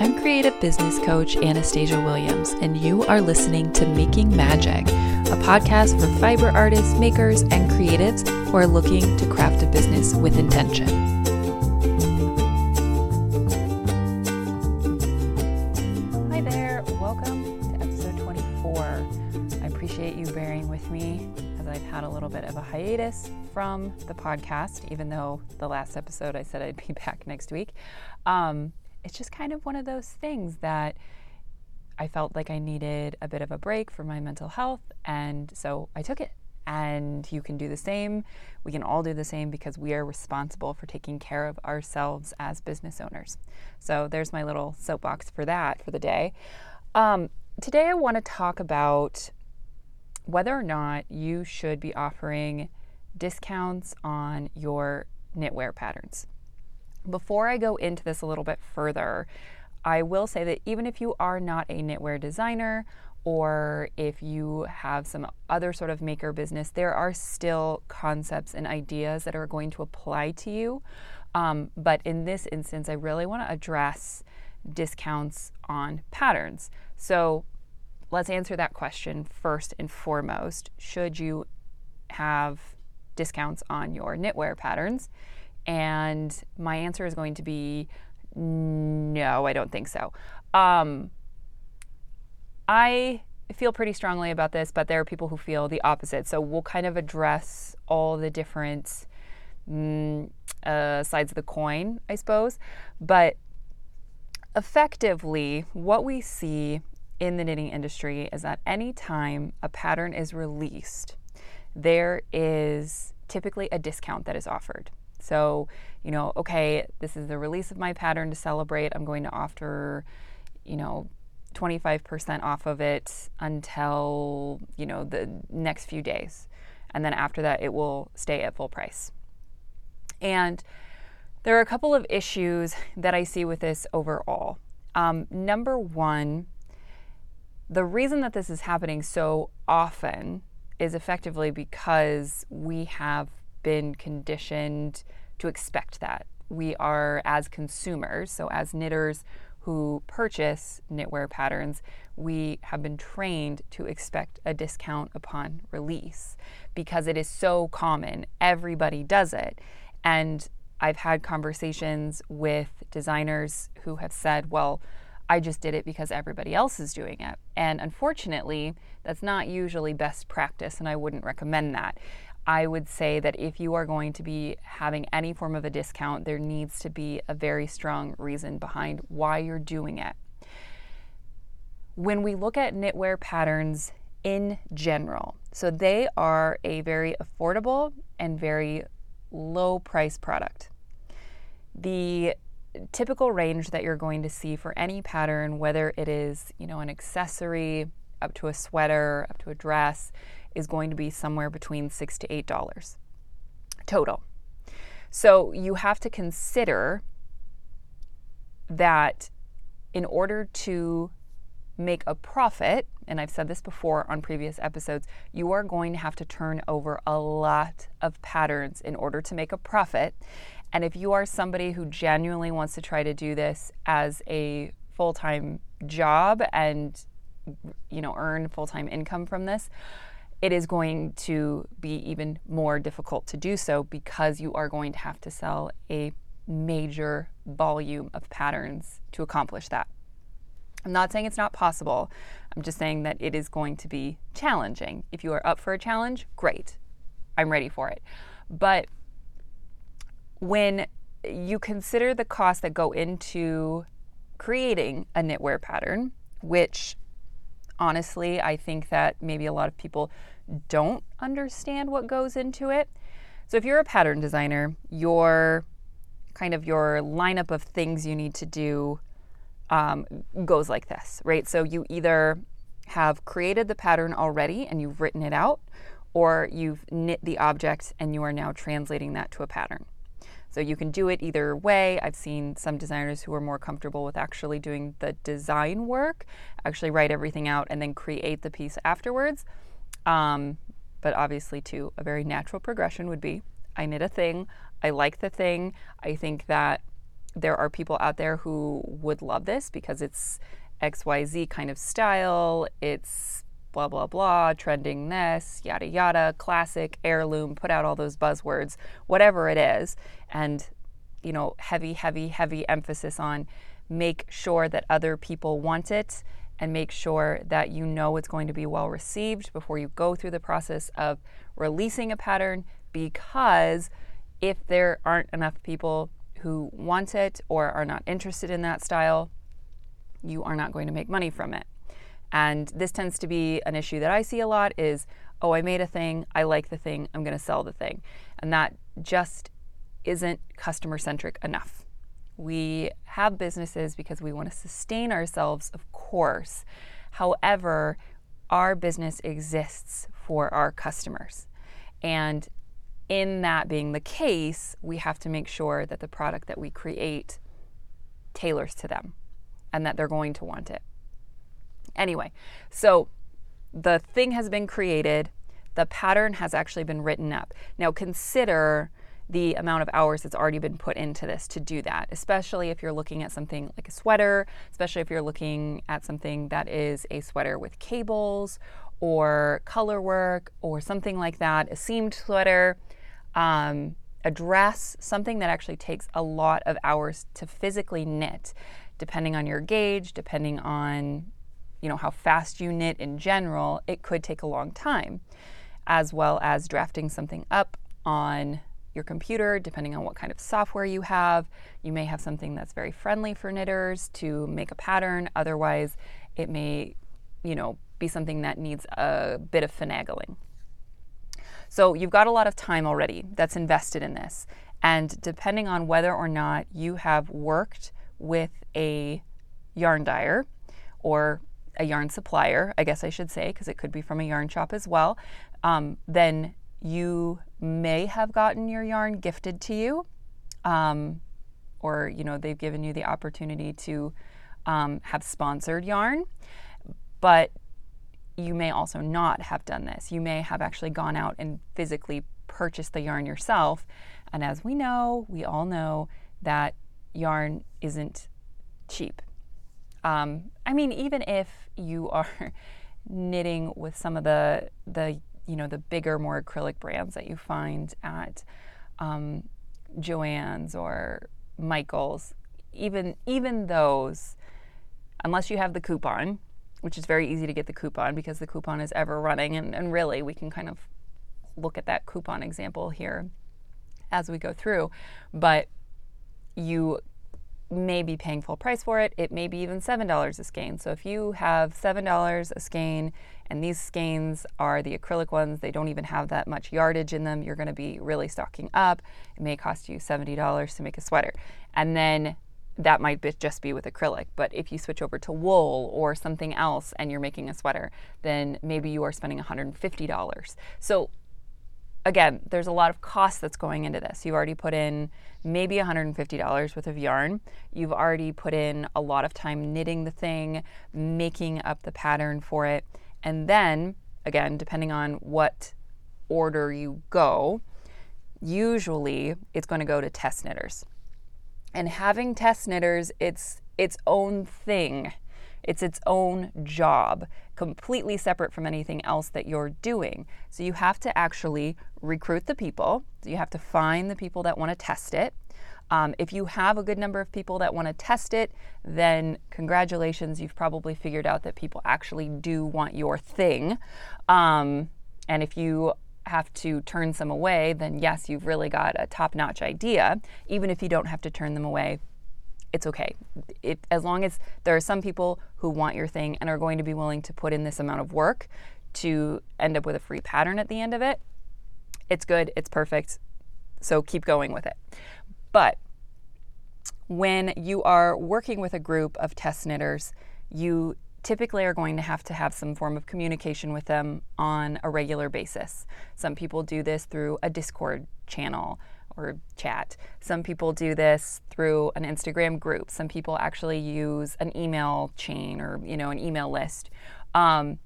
I'm creative business coach Anastasia Williams, and you are listening to Making Magic, a podcast for fiber artists, makers, and creatives who are looking to craft a business with intention. Hi there, welcome to episode 24. I appreciate you bearing with me as I've had a little bit of a hiatus from the podcast, even though the last episode I said I'd be back next week. Um, it's just kind of one of those things that I felt like I needed a bit of a break for my mental health. And so I took it. And you can do the same. We can all do the same because we are responsible for taking care of ourselves as business owners. So there's my little soapbox for that for the day. Um, today, I want to talk about whether or not you should be offering discounts on your knitwear patterns. Before I go into this a little bit further, I will say that even if you are not a knitwear designer or if you have some other sort of maker business, there are still concepts and ideas that are going to apply to you. Um, but in this instance, I really want to address discounts on patterns. So let's answer that question first and foremost. Should you have discounts on your knitwear patterns? And my answer is going to be no, I don't think so. Um, I feel pretty strongly about this, but there are people who feel the opposite. So we'll kind of address all the different mm, uh, sides of the coin, I suppose. But effectively, what we see in the knitting industry is that anytime a pattern is released, there is typically a discount that is offered. So, you know, okay, this is the release of my pattern to celebrate. I'm going to offer, you know, 25% off of it until, you know, the next few days. And then after that, it will stay at full price. And there are a couple of issues that I see with this overall. Um, number one, the reason that this is happening so often is effectively because we have been conditioned to expect that. We are, as consumers, so as knitters who purchase knitwear patterns, we have been trained to expect a discount upon release because it is so common. Everybody does it. And I've had conversations with designers who have said, well, I just did it because everybody else is doing it. And unfortunately, that's not usually best practice, and I wouldn't recommend that. I would say that if you are going to be having any form of a discount, there needs to be a very strong reason behind why you're doing it. When we look at knitwear patterns in general, so they are a very affordable and very low price product. The typical range that you're going to see for any pattern, whether it is, you know, an accessory up to a sweater, up to a dress, is going to be somewhere between six to eight dollars total. So you have to consider that in order to make a profit, and I've said this before on previous episodes, you are going to have to turn over a lot of patterns in order to make a profit. And if you are somebody who genuinely wants to try to do this as a full time job and you know earn full time income from this, it is going to be even more difficult to do so because you are going to have to sell a major volume of patterns to accomplish that. I'm not saying it's not possible. I'm just saying that it is going to be challenging. If you are up for a challenge, great. I'm ready for it. But when you consider the costs that go into creating a knitwear pattern, which honestly, I think that maybe a lot of people don't understand what goes into it. So if you're a pattern designer, your kind of your lineup of things you need to do um, goes like this, right? So you either have created the pattern already and you've written it out, or you've knit the object and you are now translating that to a pattern. So you can do it either way. I've seen some designers who are more comfortable with actually doing the design work, actually write everything out and then create the piece afterwards. Um, but obviously, too, a very natural progression would be I knit a thing, I like the thing, I think that there are people out there who would love this because it's XYZ kind of style. It's blah, blah, blah, trending this, yada, yada, classic, heirloom, put out all those buzzwords, whatever it is. And, you know, heavy, heavy, heavy emphasis on make sure that other people want it and make sure that you know it's going to be well received before you go through the process of releasing a pattern because if there aren't enough people who want it or are not interested in that style, you are not going to make money from it. And this tends to be an issue that I see a lot is, oh, I made a thing, I like the thing, I'm going to sell the thing. And that just isn't customer centric enough. We have businesses because we want to sustain ourselves, of course. However, our business exists for our customers. And in that being the case, we have to make sure that the product that we create tailors to them and that they're going to want it. Anyway, so the thing has been created, the pattern has actually been written up. Now consider the amount of hours that's already been put into this to do that, especially if you're looking at something like a sweater, especially if you're looking at something that is a sweater with cables or color work or something like that, a seamed sweater, um, a dress, something that actually takes a lot of hours to physically knit, depending on your gauge, depending on you know how fast you knit in general, it could take a long time, as well as drafting something up on your computer, depending on what kind of software you have. You may have something that's very friendly for knitters to make a pattern. Otherwise, it may, you know, be something that needs a bit of finagling. So you've got a lot of time already that's invested in this. And depending on whether or not you have worked with a yarn dyer or a yarn supplier, I guess I should say, because it could be from a yarn shop as well, um, then you may have gotten your yarn gifted to you, um, or you know they've given you the opportunity to um, have sponsored yarn, but you may also not have done this. You may have actually gone out and physically purchased the yarn yourself, and as we know, we all know that yarn isn't cheap. Um, I mean, even if you are knitting with some of the the you know the bigger, more acrylic brands that you find at um, Joann's or Michaels, even even those, unless you have the coupon, which is very easy to get the coupon because the coupon is ever running, and, and really we can kind of look at that coupon example here as we go through, but you may be paying full price for it. It may be even $7 a skein. So if you have $7 a skein and these skeins are the acrylic ones, they don't even have that much yardage in them, you're going to be really stocking up. It may cost you $70 to make a sweater. And then that might be, just be with acrylic. But if you switch over to wool or something else and you're making a sweater, then maybe you are spending $150. So again, there's a lot of cost that's going into this. You've already put in maybe $150 worth of yarn. You've already put in a lot of time knitting the thing, making up the pattern for it. And then, again, depending on what order you go, usually it's going to go to test knitters. And having test knitters, it's its own thing. It's its own job, completely separate from anything else that you're doing. So you have to actually recruit the people. You have to find the people that want to test it. Um, if you have a good number of people that want to test it, then congratulations, you've probably figured out that people actually do want your thing. Um, and if you have to turn some away, then yes, you've really got a top notch idea. Even if you don't have to turn them away, it's okay. It, as long as there are some people who want your thing and are going to be willing to put in this amount of work to end up with a free pattern at the end of it, it's good, it's perfect. So keep going with it. But when you are working with a group of test knitters, you typically are going to have to have some form of communication with them on a regular basis. Some people do this through a Discord channel or chat. Some people do this through an Instagram group. Some people actually use an email chain or you know an email list. Um,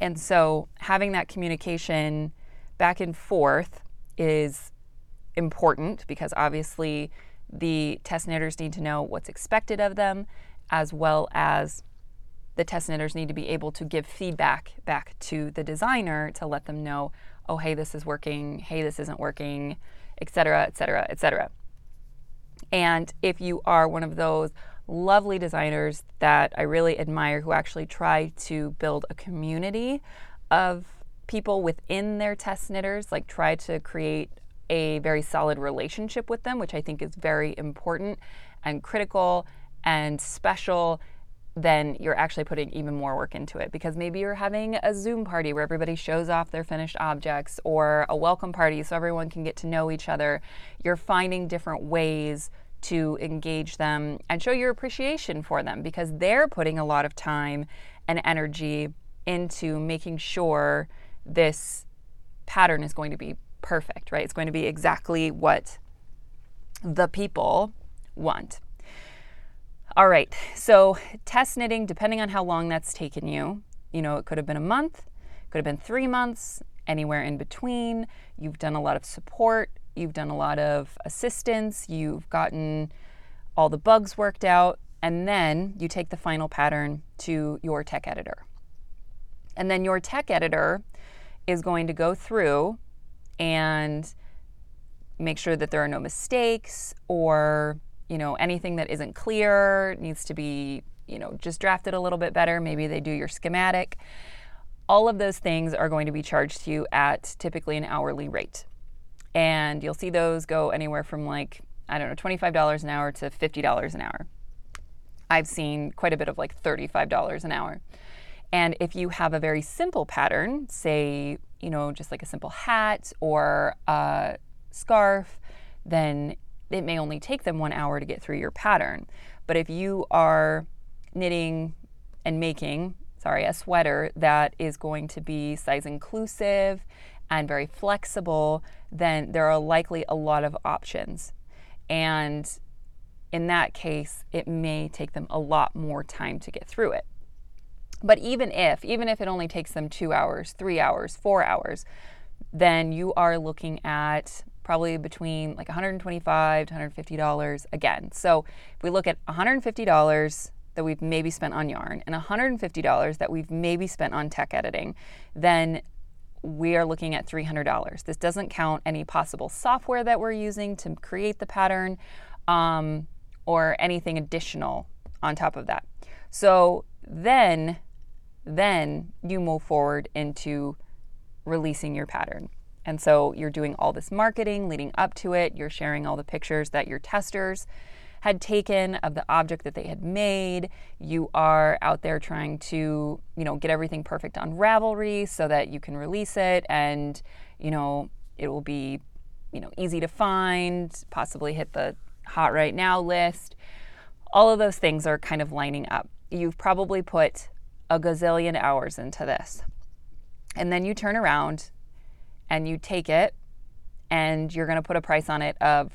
and so having that communication back and forth is important because obviously The test knitters need to know what's expected of them, as well as the test knitters need to be able to give feedback back to the designer to let them know, oh, hey, this is working, hey, this isn't working, etc., etc., etc. And if you are one of those lovely designers that I really admire who actually try to build a community of people within their test knitters, like try to create a very solid relationship with them, which I think is very important and critical and special, then you're actually putting even more work into it because maybe you're having a Zoom party where everybody shows off their finished objects or a welcome party so everyone can get to know each other. You're finding different ways to engage them and show your appreciation for them because they're putting a lot of time and energy into making sure this pattern is going to be perfect, right? It's going to be exactly what the people want. All right, so test knitting, depending on how long that's taken you, you know, it could have been a month, could have been three months, anywhere in between. You've done a lot of support, you've done a lot of assistance, you've gotten all the bugs worked out, and then you take the final pattern to your tech editor. And then your tech editor is going to go through and make sure that there are no mistakes or you know anything that isn't clear needs to be you know just drafted a little bit better. Maybe they do your schematic. All of those things are going to be charged to you at typically an hourly rate. And you'll see those go anywhere from like i don't know $25 an hour to $50 an hour. I've seen quite a bit of like $35 an hour. And if you have a very simple pattern, say, you know, just like a simple hat or a scarf, then it may only take them one hour to get through your pattern. But if you are knitting and making, sorry, a sweater that is going to be size inclusive and very flexible, then there are likely a lot of options. And in that case, it may take them a lot more time to get through it. But even if, even if it only takes them two hours, three hours, four hours, then you are looking at probably between like 125 to $150 again. So if we look at $150 that we've maybe spent on yarn and $150 that we've maybe spent on tech editing, then we are looking at $300. This doesn't count any possible software that we're using to create the pattern um, or anything additional on top of that. So then then you move forward into releasing your pattern. And so you're doing all this marketing leading up to it. You're sharing all the pictures that your testers had taken of the object that they had made. You are out there trying to, you know, get everything perfect on Ravelry so that you can release it and, you know, it will be, you know, easy to find, possibly hit the hot right now list. All of those things are kind of lining up. You've probably put a gazillion hours into this. And then you turn around and you take it and you're going to put a price on it of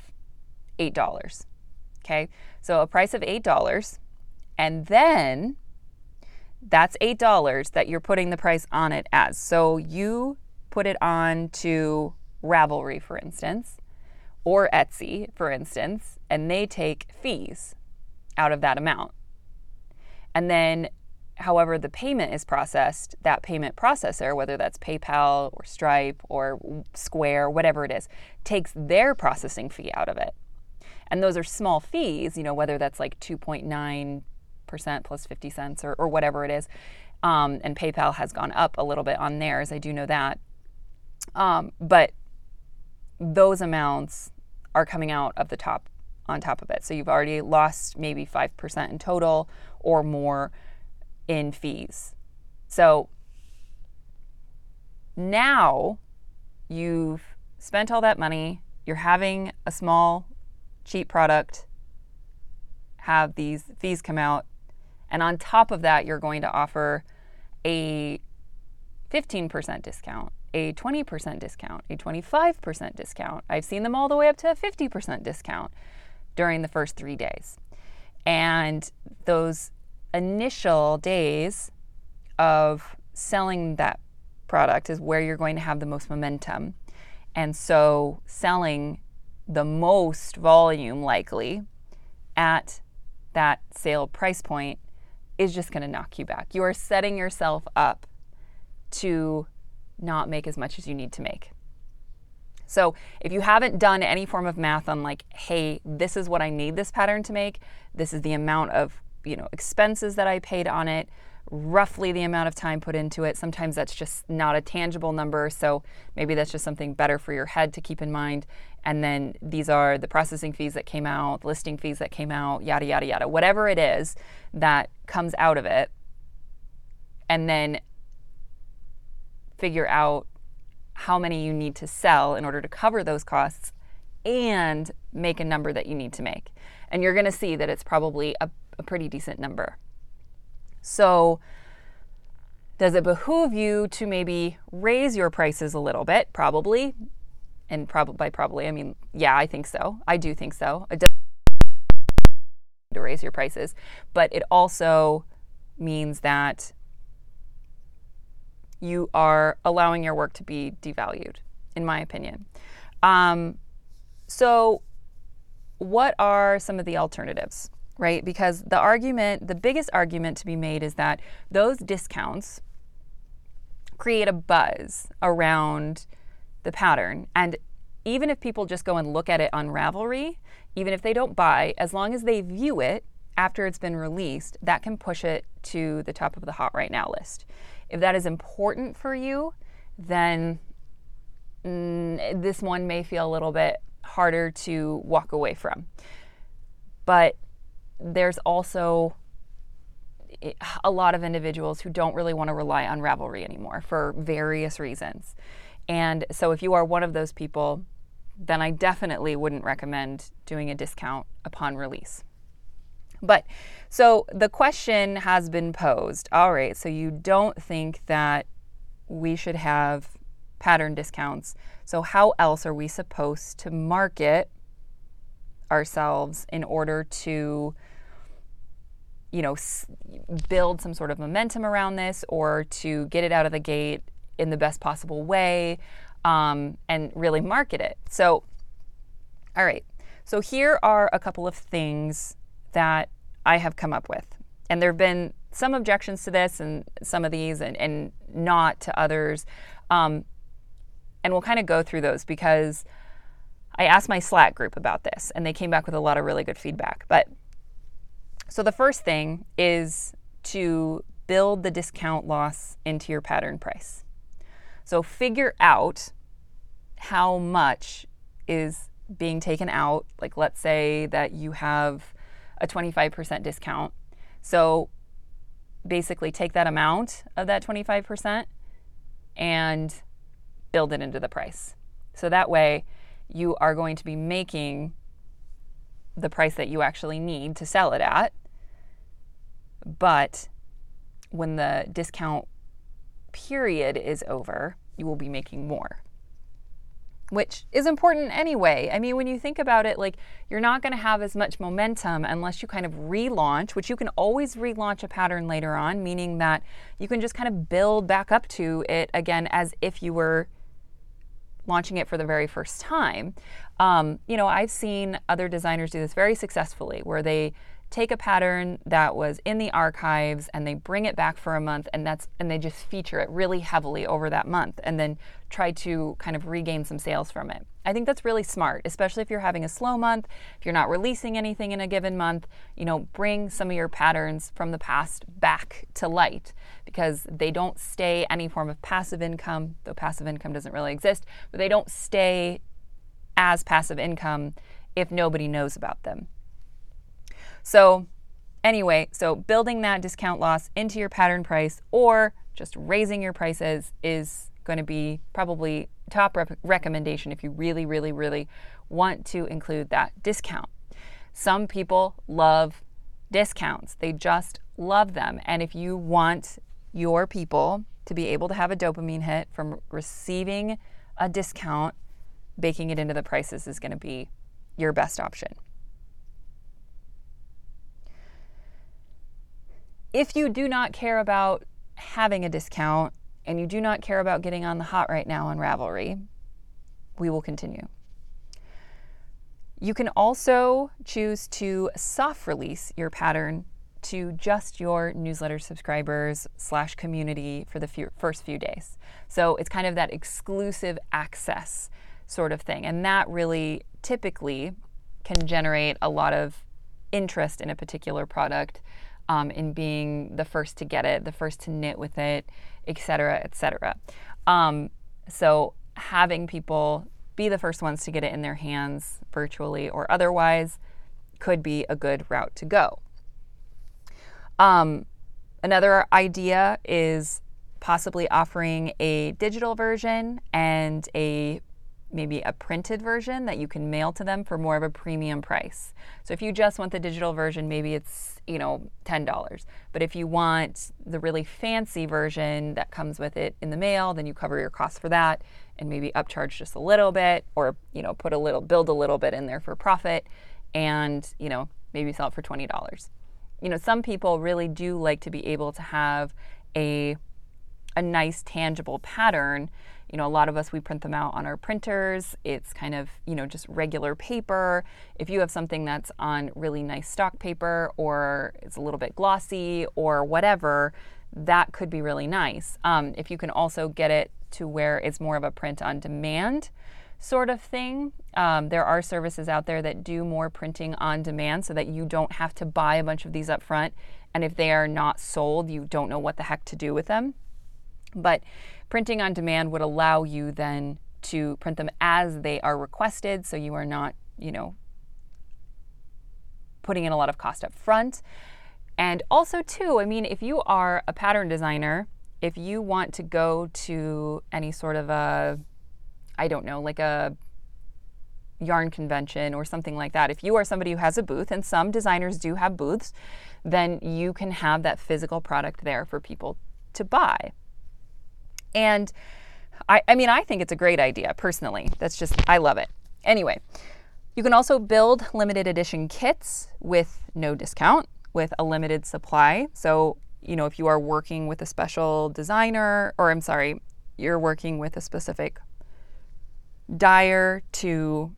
$8. Okay? So a price of $8 and then that's $8 that you're putting the price on it as. So you put it on to Ravelry, for instance, or Etsy, for instance, and they take fees out of that amount. And then however the payment is processed, that payment processor, whether that's PayPal or Stripe or Square, whatever it is, takes their processing fee out of it. And those are small fees, you know, whether that's like 2.9% plus 50 cents or, or whatever it is. Um, and PayPal has gone up a little bit on theirs, I do know that. Um, but those amounts are coming out of the top on top of it. So you've already lost maybe 5% in total or more in fees. So now you've spent all that money, you're having a small, cheap product have these fees come out, and on top of that, you're going to offer a 15% discount, a 20% discount, a 25% discount. I've seen them all the way up to a 50% discount during the first three days. And those initial days of selling that product is where you're going to have the most momentum. And so selling the most volume likely at that sale price point is just going to knock you back. You are setting yourself up to not make as much as you need to make. So, if you haven't done any form of math on like, hey, this is what I need this pattern to make, this is the amount of, you know, expenses that I paid on it, roughly the amount of time put into it. Sometimes that's just not a tangible number, so maybe that's just something better for your head to keep in mind. And then these are the processing fees that came out, listing fees that came out, yada yada yada. Whatever it is that comes out of it. And then figure out how many you need to sell in order to cover those costs and make a number that you need to make. And you're going to see that it's probably a, a pretty decent number. So, does it behoove you to maybe raise your prices a little bit? Probably. And probably by probably, I mean, yeah, I think so. I do think so. It does to raise your prices, but it also means that you are allowing your work to be devalued, in my opinion. Um, so, what are some of the alternatives? Right? Because the argument, the biggest argument to be made is that those discounts create a buzz around the pattern. And even if people just go and look at it on Ravelry, even if they don't buy, as long as they view it after it's been released, that can push it to the top of the hot right now list. If that is important for you, then mm, this one may feel a little bit harder to walk away from. But there's also a lot of individuals who don't really want to rely on Ravelry anymore for various reasons. And so if you are one of those people, then I definitely wouldn't recommend doing a discount upon release. But so the question has been posed. All right, so you don't think that we should have pattern discounts. So how else are we supposed to market ourselves in order to you know s- build some sort of momentum around this or to get it out of the gate in the best possible way um, and really market it. So all right. So here are a couple of things that i have come up with. And there have been some objections to this and some of these and, and not to others. Um, and we'll kind of go through those because I asked my Slack group about this, and they came back with a lot of really good feedback. But so the first thing is to build the discount loss into your pattern price. So figure out how much is being taken out. Like, let's say that you have a 25% discount. So basically, take that amount of that 25% and build it into the price. So that way, you are going to be making the price that you actually need to sell it at. But when the discount period is over, you will be making more. Which is important anyway. I mean, when you think about it, like you're not going to have as much momentum unless you kind of relaunch, which you can always relaunch a pattern later on, meaning that you can just kind of build back up to it again as if you were launching it for the very first time. Um, you know, I've seen other designers do this very successfully where they take a pattern that was in the archives and they bring it back for a month and that's and they just feature it really heavily over that month and then try to kind of regain some sales from it. I think that's really smart, especially if you're having a slow month, if you're not releasing anything in a given month, you know, bring some of your patterns from the past back to light because they don't stay any form of passive income, though passive income doesn't really exist, but they don't stay as passive income if nobody knows about them. So, anyway, so building that discount loss into your pattern price or just raising your prices is going to be probably top rep- recommendation if you really, really, really want to include that discount. Some people love discounts, they just love them. And if you want your people to be able to have a dopamine hit from receiving a discount, baking it into the prices is going to be your best option. If you do not care about having a discount and you do not care about getting on the hot right now on Ravelry, we will continue. You can also choose to soft release your pattern to just your newsletter subscribers slash community for the few, first few days. So it's kind of that exclusive access sort of thing. And that really typically can generate a lot of interest in a particular product, um, in being the first to get it, the first to knit with it, et cetera, et cetera. Um, so having people be the first ones to get it in their hands virtually or otherwise could be a good route to go. Um, another idea is possibly offering a digital version and a maybe a printed version that you can mail to them for more of a premium price. So if you just want the digital version, maybe it's, you know, $10. But if you want the really fancy version that comes with it in the mail, then you cover your costs for that and maybe upcharge just a little bit or, you know, put a little build a little bit in there for profit and, you know, maybe sell it for $20 you know, some people really do like to be able to have a a nice tangible pattern. You know, a lot of us we print them out on our printers. It's kind of, you know, just regular paper. If you have something that's on really nice stock paper or it's a little bit glossy or whatever, that could be really nice. Um, if you can also get it to where it's more of a print on demand, sort of thing. Um, there are services out there that do more printing on demand so that you don't have to buy a bunch of these up front. And if they are not sold, you don't know what the heck to do with them. But printing on demand would allow you then to print them as they are requested so you are not, you know, putting in a lot of cost up front. And also, too, I mean, if you are a pattern designer, if you want to go to any sort of a I don't know, like a yarn convention or something like that. If you are somebody who has a booth, and some designers do have booths, then you can have that physical product there for people to buy. And I, I mean, I think it's a great idea personally. That's just, I love it. Anyway, you can also build limited edition kits with no discount with a limited supply. So, you know, if you are working with a special designer, or I'm sorry, you're working with a specific Dyer to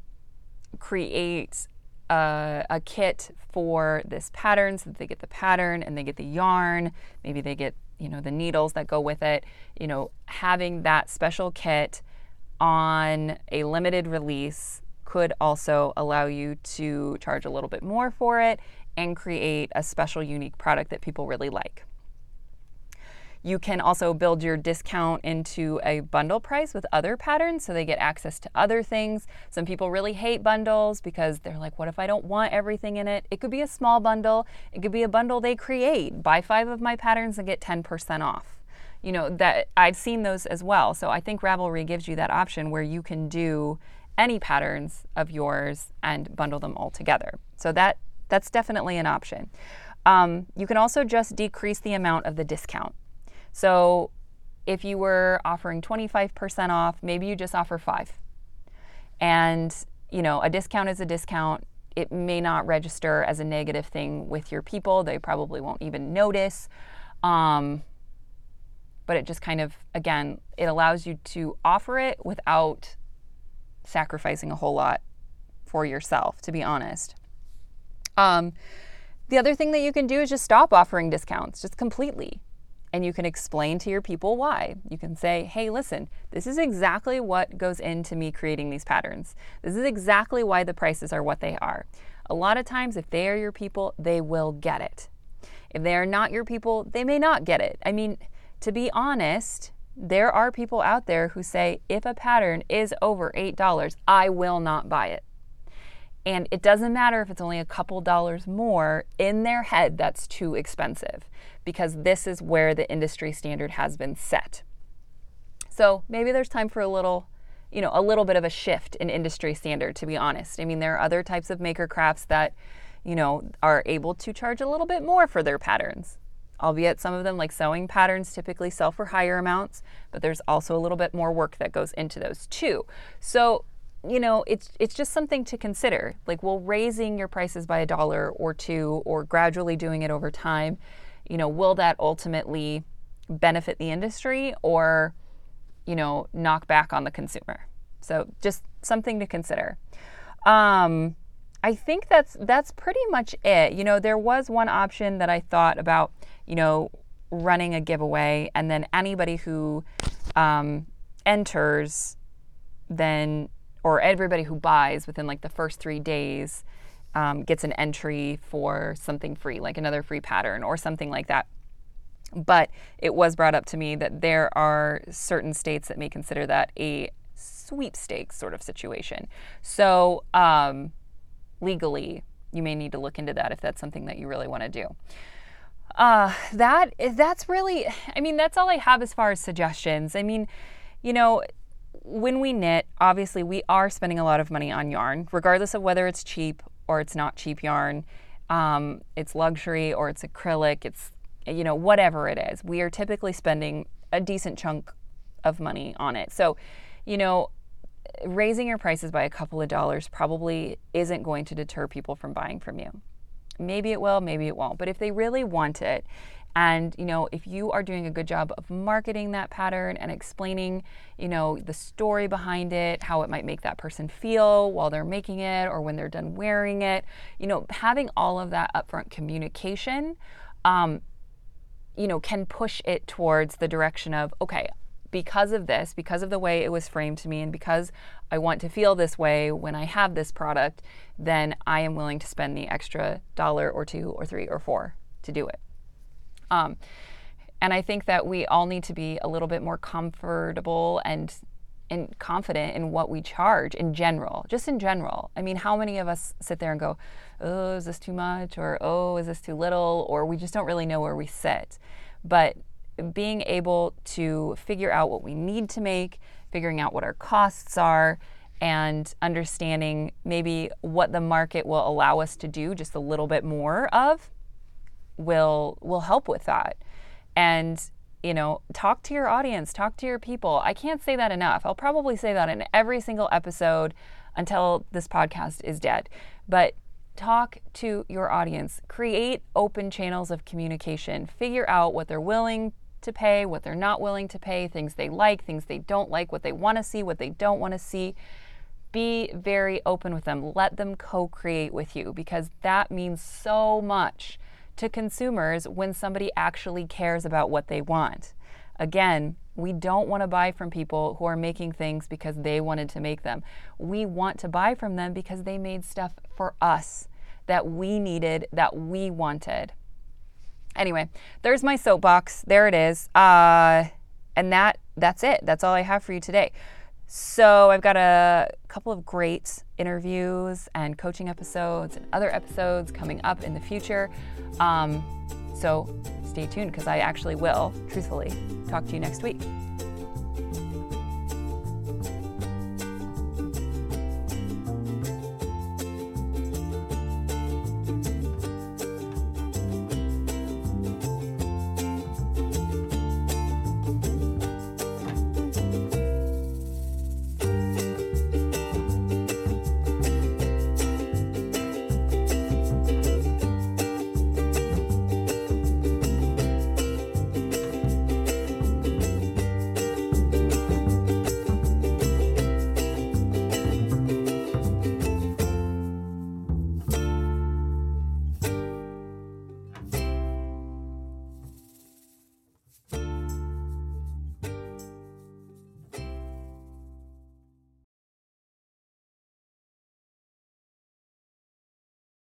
create a, a, kit for this pattern so that they get the pattern and they get the yarn. Maybe they get, you know, the needles that go with it. You know, having that special kit on a limited release could also allow you to charge a little bit more for it and create a special unique product that people really like. You can also build your discount into a bundle price with other patterns so they get access to other things. Some people really hate bundles because they're like, what if I don't want everything in it? It could be a small bundle, it could be a bundle they create. Buy five of my patterns and get 10% off. You know, that I've seen those as well. So I think Ravelry gives you that option where you can do any patterns of yours and bundle them all together. So that that's definitely an option. Um, you can also just decrease the amount of the discount. So if you were offering 25% off, maybe you just offer five. And, you know, a discount is a discount. It may not register as a negative thing with your people. They probably won't even notice. Um, but it just kind of, again, it allows you to offer it without sacrificing a whole lot for yourself, to be honest. Um, the other thing that you can do is just stop offering discounts, just completely and you can explain to your people why. You can say, hey, listen, this is exactly what goes into me creating these patterns. This is exactly why the prices are what they are. A lot of times, if they are your people, they will get it. If they are not your people, they may not get it. I mean, to be honest, there are people out there who say, if a pattern is over $8, I will not buy it. And it doesn't matter if it's only a couple dollars more, in their head, that's too expensive because this is where the industry standard has been set. So maybe there's time for a little, you know, a little bit of a shift in industry standard, to be honest. I mean, there are other types of maker crafts that, you know, are able to charge a little bit more for their patterns. Albeit some of them, like sewing patterns, typically sell for higher amounts, but there's also a little bit more work that goes into those too. So you know, it's it's just something to consider. Like, will raising your prices by a dollar or two, or gradually doing it over time, you know, will that ultimately benefit the industry or, you know, knock back on the consumer? So, just something to consider. Um, I think that's that's pretty much it. You know, there was one option that I thought about, you know, running a giveaway, and then anybody who um, enters, then or everybody who buys within like the first three days um, gets an entry for something free, like another free pattern or something like that. But it was brought up to me that there are certain states that may consider that a sweepstakes sort of situation. So, um, legally, you may need to look into that if that's something that you really want to do. Uh, that that's really, I mean, that's all I have as far as suggestions. I mean, you know, when we knit, obviously we are spending a lot of money on yarn, regardless of whether it's cheap or it's not cheap yarn. Um, it's luxury or it's acrylic. It's you know whatever it is. We are typically spending a decent chunk of money on it. So, you know, raising your prices by a couple of dollars probably isn't going to deter people from buying from you. Maybe it will, maybe it won't. But if they really want it, and you know, if you are doing a good job of marketing that pattern and explaining, you know, the story behind it, how it might make that person feel while they're making it or when they're done wearing it, you know, having all of that upfront communication, um, you know, can push it towards the direction of, okay, because of this, because of the way it was framed to me, and because I want to feel this way when I have this product, then I am willing to spend the extra dollar or two or three or four to do it. Um, and I think that we all need to be a little bit more comfortable and and confident in what we charge in general, just in general. I mean, how many of us sit there and go, "Oh, is this too much?" or "Oh, is this too little?" or we just don't really know where we sit. But being able to figure out what we need to make, figuring out what our costs are, and understanding maybe what the market will allow us to do just a little bit more of will will help with that. And you know, talk to your audience, talk to your people. I can't say that enough. I'll probably say that in every single episode until this podcast is dead. But talk to your audience, create open channels of communication, figure out what they're willing to pay, what they're not willing to pay, things they like, things they don't like, what they want to see, what they don't want to see. Be very open with them. Let them co create with you because that means so much to consumers when somebody actually cares about what they want. Again, we don't want to buy from people who are making things because they wanted to make them. We want to buy from them because they made stuff for us that we needed, that we wanted. Anyway, there's my soapbox. There it is. Uh, and that that's it. That's all I have for you today. So I've got a couple of great interviews and coaching episodes and other episodes coming up in the future. Um, so stay tuned because I actually will, truthfully, talk to you next week.